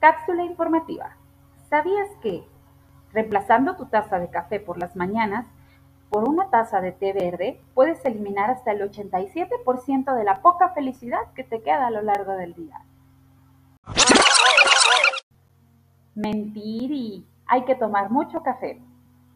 Cápsula informativa. ¿Sabías que, reemplazando tu taza de café por las mañanas por una taza de té verde, puedes eliminar hasta el 87% de la poca felicidad que te queda a lo largo del día? Mentir y hay que tomar mucho café.